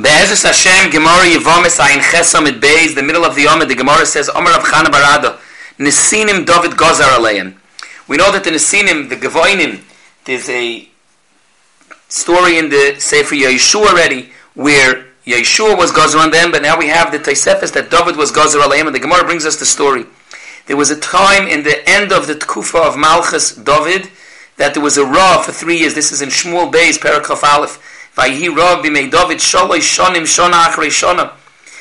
Be'ezus Hashem, Gemara Yevomis Ayin Chesam It Beis, the middle of the Yom, the Gemara says, Omer Rav Chana Barado, Nesinim David Gozar Aleim. We know that the Nesinim, the Gevoinim, there's a story in the Sefer Yeshua already, where Yeshua was Gozar on them, but now we have the Taisefes that David was Gozar Aleim, and the Gemara brings us the story. There was a time in the end of the Tkufa of Malchus David, that there was a Rav for three years. This is in Shmuel Beis, Parakaf Aleph. Vayhi Rav b'mei David shaloi shonim shona achrei shona.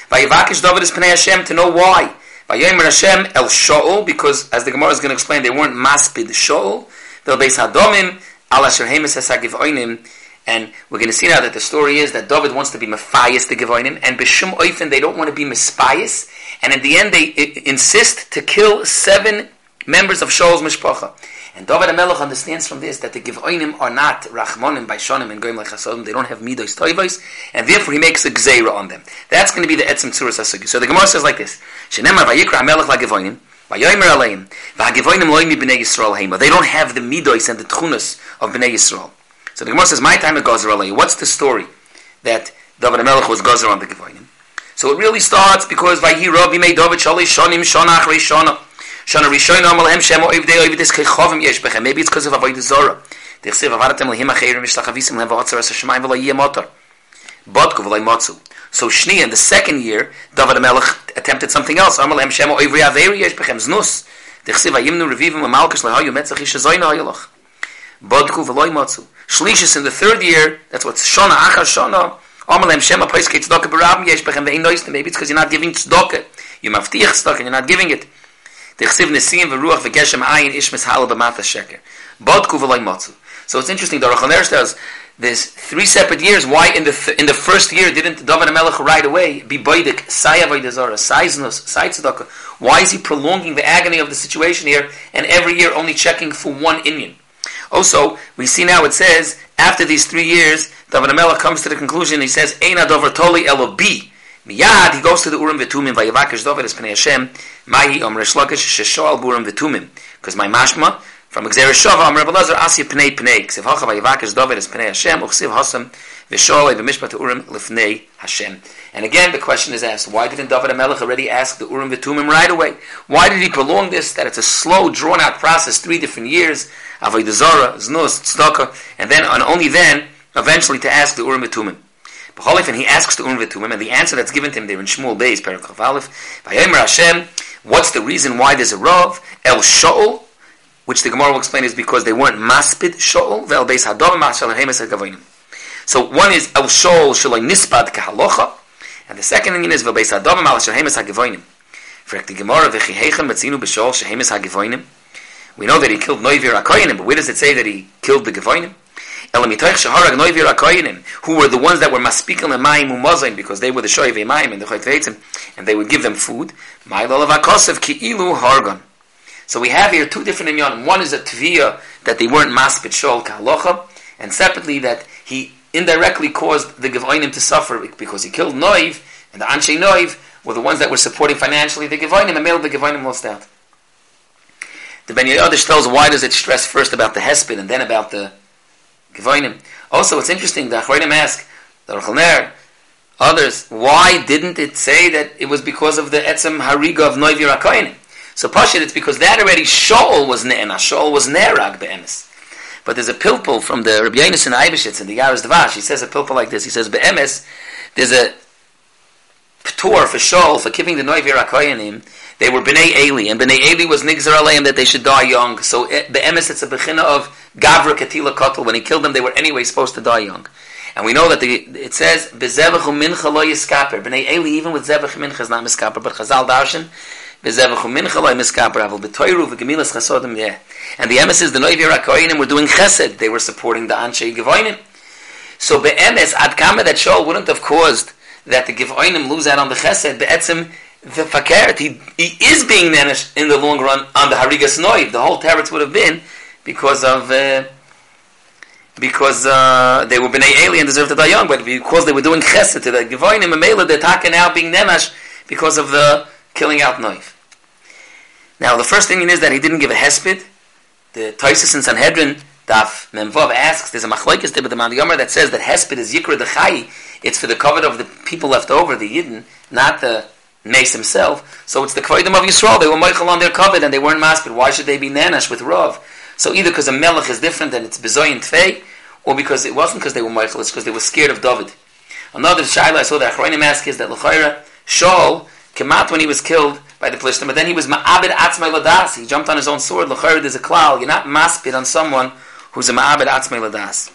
Vayivakish David is Pnei Hashem to know why. Vayomer Hashem el Shaul, because as the Gemara is going to explain, they weren't maspid Shaul. They'll base Hadomim, al asher hemes hasagiv oinim, and we're going to see now that the story is that David wants to be Matthias the Gevoinim, and Bishum Oifen they don't want to be Mispias, and in the end they insist to kill seven members of Shaul's Mishpacha. And David HaMelech understands from this that the Givoinim are not Rachmonim by Shonim and Goyim like Chasodim. They don't have Midos Toivos, and therefore he makes a Gzeira on them. That's going to be the Etzim Tzuras HaSugi. So the Gemara says like this, Shenemar Vayikra HaMelech La Givoinim, Vayomer Aleim, Vagivoinim Loimi B'nei Yisrael Heima. They don't have the Midos and the Tchunas of B'nei Yisrael. So the Gemara says, my time at Gozer Aleim. What's the story that David HaMelech was Gozer on the Givoinim? So it really starts because Vayhi Rabbi made David Shalei Shonim Shona Achrei shana rishon amal hem shemo if they over this khovem yesh bekhem maybe it's cuz of avoid zora they say avara tem lehim akher mish ta khavisim lehim vatsa shmaim vela yeh motor. Bot kov lehim motzu. So shni in the second year david melach attempted something else. Amal hem shemo ivri averi yesh bekhem znus. They say yimnu nu revivim amalkes lehay yomet met ish zayna ayloch bot kov lehim motzu. Shlishis in the third year that's what shona acha shona. Amal em shemo pois ketzdok barav yesh bekhem vein noise maybe it's cuz you're not giving tzdok you maftikh tzdok you're not giving it. The chsiv nesim v'ruach v'geshem ayin ish mishala b'mata sheker. Bodku v'loy motzu. So it's interesting. The Rachaner says there's three separate years. Why in the th- in the first year didn't David Melech right away be boidik saya v'ydazara saiznos saitzedaka? Why is he prolonging the agony of the situation here and every year only checking for one Indian? Also, we see now it says after these three years, David Melech comes to the conclusion. He says, "Eina dover toli elo bi." Miyad, he goes to the Urim V'Tumim, Vayavakish Dovid es Pnei Hashem, Mahi Om Resh Lakish, Sheshoal Burim V'Tumim. Because my mashma, from Xer Shova, Om Rebbe Lazar, Asya Pnei Pnei, Ksiv Hacha Vayavakish Dovid es Pnei Hashem, Uchsiv Hasam, V'Shoal V'Mishpat Urim Lifnei Hashem. And again, the question is asked, why didn't David HaMelech already ask the Urim V'Tumim right away? Why did he prolong this, that it's a slow, drawn-out process, three different years, Avodah Zorah, Znus, Tzedakah, and then, and only then, eventually to ask the Urim V'Tumim. B'cholif, and he asks the Urim V'Tumim, and the answer that's given to him there in Shmuel Beis, Perek Aleph, Vayomer Hashem, what's the reason why there's a Rav? El Shaul, which the Gemara will explain is because they weren't Maspid Shaul, Ve'el Beis Hadom Ma'ashal Hemes HaGavonim. So one is El Shaul Shaloi Nispad Kahalocha, and the second thing is Ve'el Beis Hadom Ma'ashal Hemes HaGavonim. For the Gemara, V'chi Heichem Metzinu B'Shaul Shehemes HaGavonim, we know that he killed Noivir HaKoyenim, but where does it say that he killed the Gavonim? Who were the ones that were Maspikal and Mayim Umozim, because they were the Shoiv Mayim and the Choyt and they would give them food. Of. So we have here two different inyanim. One is a tviyah that they weren't maspid shol and separately that he indirectly caused the Gevoinim to suffer because he killed Noiv, and the Anshe Noiv were the ones that were supporting financially the Gavonim, and made the Gavonim lost out. The Ben Yodesh tells why does it stress first about the Hesped and then about the Gavonim. Also, it's interesting, the Achroinim ask, the Rachalner, others, why didn't it say that it was because of the Etzem Hariga of Noiv Yirakoinim? So Pashit, it's because that already Shaul was Ne'ena, Shaul was Nerag Be'emes. But there's a pilpul from the Rabbi Yonason Eibeshitz in the Yaaros Dvash. He says a pilpul like this. He says, Be'emes, there's a p'tor for Shaul for giving the Noiv Yirakoinim. They were Bnei Eli, and Bnei Eli was Nigzar Aleim that they should die young. So eh, Be'emes, it's a bechina of Gavra Ketila Kotel. When he killed them, they were anyway supposed to die young. And we know that the, it says, Bezevachu mincha lo yiskaper. Bnei Eli, even with Zevach mincha, is not miskaper, but Chazal Darshan, Bezevachu mincha lo miskaper, avol betoiru v'gemilas chasodim, yeah. And the emes is the Noivi Rakoinim were doing chesed. They were supporting the Anshe Gevoinim. So Be'emes, ad kama that Shaul wouldn't have caused that the Gevoinim lose out on the chesed, Be'etzim, the fakert, he, he is being managed in the long run on the Harigas Noiv. The whole teretz would have been because of... Uh, because uh, they were bnei alien deserved to die young, but because they were doing chesed to the gevoinim and mela, they're talking now being nemash because of the killing out knife. Now, the first thing is that he didn't give a hesped. The Taisus in Sanhedrin, Daf Memvav asks, there's a machlekes there, the Yomer that says that hesped is yikra dechai. It's for the covet of the people left over, the Yidden, not the Mace himself. So it's the kavod of Yisrael. They were Michael on their covet and they weren't maspid. Why should they be nanash with Rav? So either because a melech is different and it's bezoy tfei, or because it wasn't because they were Michael, it's because they were scared of David. Another shaila I saw that Achroinim ask is that L'chaira, Shaul came out when he was killed by the Plishtim, but then he was ma'abed atzmei ladas. He jumped on his own sword. L'chaira, there's a klal. You're not maspid on someone who's a ma'abed atzmei ladas.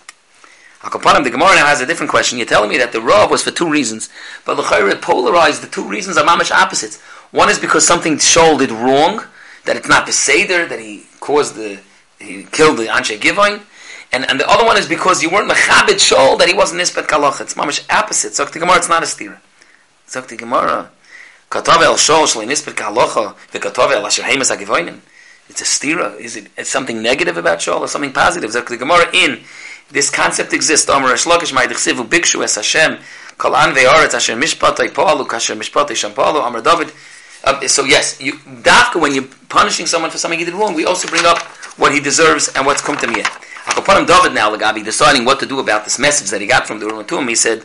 Akapanim, the Gemara now has a different question. You're telling me that the Rav was for two reasons, but L'chaira polarized the two reasons are mamish opposites. One is because something Shaul did wrong, that it's not the Seder, that he caused the, he killed the Anshe Givoin, and, and the other one is because you weren't mechabit Shol that he wasn't nispet kalach. It's mamish opposite. The Gemara, it's not a stira. The Gemara, katav el Shaul shalei nispet kalacha, v'katav el asher heimes ha It's a stira. Is it it's something negative about Shol or something positive? The Gemara in this concept exists. Omer Shlokish Mai Dechsivu Bikshu Es Hashem Kol An Ve'aretz Asher Mishpatei Poalu Kasher Mishpatei Shem Poalu Omer David. Uh, so yes, you, Dafka, when you're punishing someone for something he did wrong, we also bring up what he deserves and what's come to me. Akapanim David now, Lagabi, deciding what to do about this message that he got from the Urim him, he said,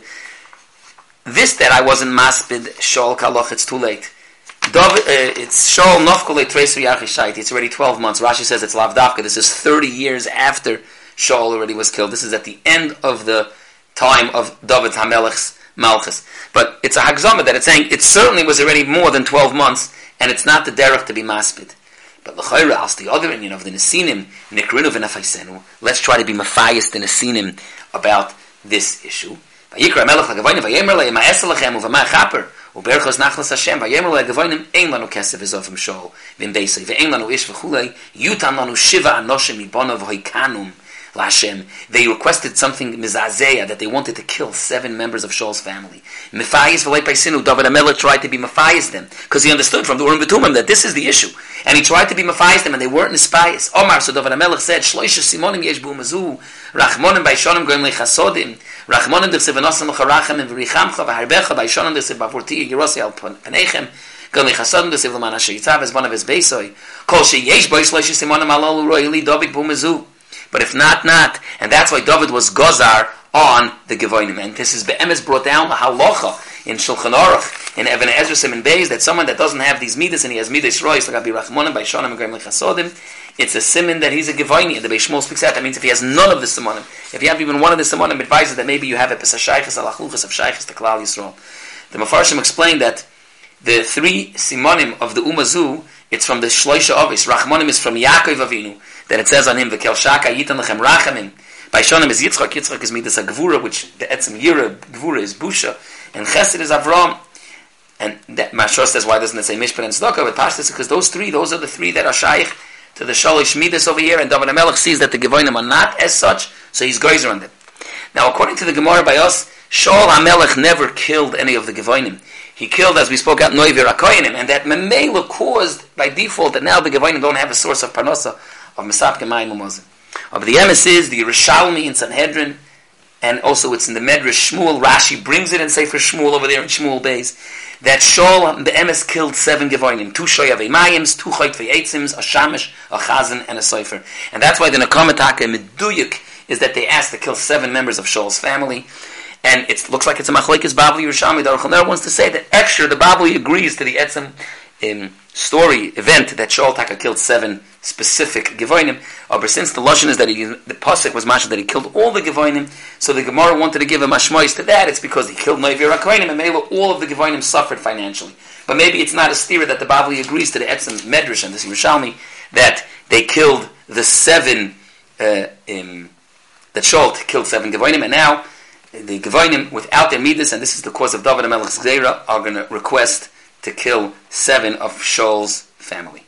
this that I wasn't maspid Shol Kaloch, it's too late. David, uh, it's Shol Nofkole Tresu Yachishait, it's already 12 months. Rashi says it's Lavdavka, this is 30 years after Shaul already was killed. This is at the end of the time of David Hamelech's Malchus. But it's a Hagzama that it's saying it certainly was already more than 12 months, and it's not the derech to be maspid. But l'chayra as the other opinion of the nesinim nikrinu v'nafaisenu. Let's try to be mafias the nesinim about this issue. Vayikra melech vayemer lechem chaper u'berchos nachlas Hashem vayemer ein shol v'im v'ein ish v'chulei shiva anoshim ibono v'hoikanum Lashem, they requested something mizazea that they wanted to kill seven members of Shaul's family. Mephias v'leipaisinu, David Amelech tried to be Mephias them because he understood from the Urim V'tumim that this is the issue, and he tried to be Mephias them, and they weren't Mephias. Omar, so David Amelech said, Shloisha Simonim yesh bu'umazu, Rachmonim b'ishonim goyim lechasodim, Rachmonim d'chsev v'nosam l'charachem, v'richamcha v'harbecha b'ishonim d'chsev b'avorti yirosi al panechem, lechasodim d'chsev l'man asher yitzav es bonav es beisoi, kol sheyesh boi shloisha Simonim alol uroili David bu'umazu, but if not, not. And that's why David was Gozar on the Gevoinim. And this is Be'emes brought down halacha in Shulchan Aruch, in Even HaEzer Simon Beis, that someone that doesn't have these midas and he has midas rois, like Abi Rachmonim, by Shonim, and Lechasodim, it's a simon that he's a Gevoini. And the Beis Shmuel speaks out. That means if he has none of the simonim, if you have even one of the simonim, advises that maybe you have a pesashaychus alachluchas of shaychus to Klal Yisrael. The Mefarshim explained that the three simonim of the Umazu, it's from the Shloisha Avis. Rachmonim is from Yaakov Avinu. Then it says on him, "V'kel shaka yitan lechem rachamim." By Shonim is Yitzchak. Yitzchak is midas a gevura, which the etzim yira gevura is busha, and chesed is Avram. And that Mashor says, why doesn't it say Mishpan and Tzedakah? But Pashtas, because those three, those are the three that are shaykh to the Shalish Midas over here, and David HaMelech sees that the Gevoinim are not as such, so he's geyser on them. Now, according to the Gemara by us, Shaul HaMelech never killed any of the Gevoinim. He killed, as we spoke out, Noivir HaKoyanim, and that Memela caused, by default, that now the Gevoinim don't have a source of Parnosa of Mesapke. Of the emes is the Yerushalmi in Sanhedrin, and also it's in the Medrash Shmuel. Rashi brings it in Sefer Shmuel over there in Shmuel Beis that Shaul the emes killed seven Gevoinim, two Shoyavei Mayims, two Choytvei Eitzims, a Shamish, a Chazan, and a Sefer. And that's why the Nakamataka Meduyuk is that they asked to kill seven members of Shaul's family. And it looks like it's a machlekes Babli Yerushalmi. The Aruch wants to say that extra the Babli agrees to the Etzim um, story event that Shaul Taka killed seven specific Gevoinim. But since the Lashon is that he, the Pasuk was mentioned that he killed all the Gevoinim, so the Gemara wanted to give a mashmois to that, it's because he killed Noivir HaKoinim, and maybe all of the Gevoinim suffered financially. But maybe it's not a steer that the Bavli agrees to the Etzim Medrash and the Yerushalmi that they killed the seven, uh, um, that Shaul killed seven Gevoinim, and now the Gevoinim, without their Midas, and this is the cause of David HaMelech's Zera, are going to request to kill seven of Shaul's family.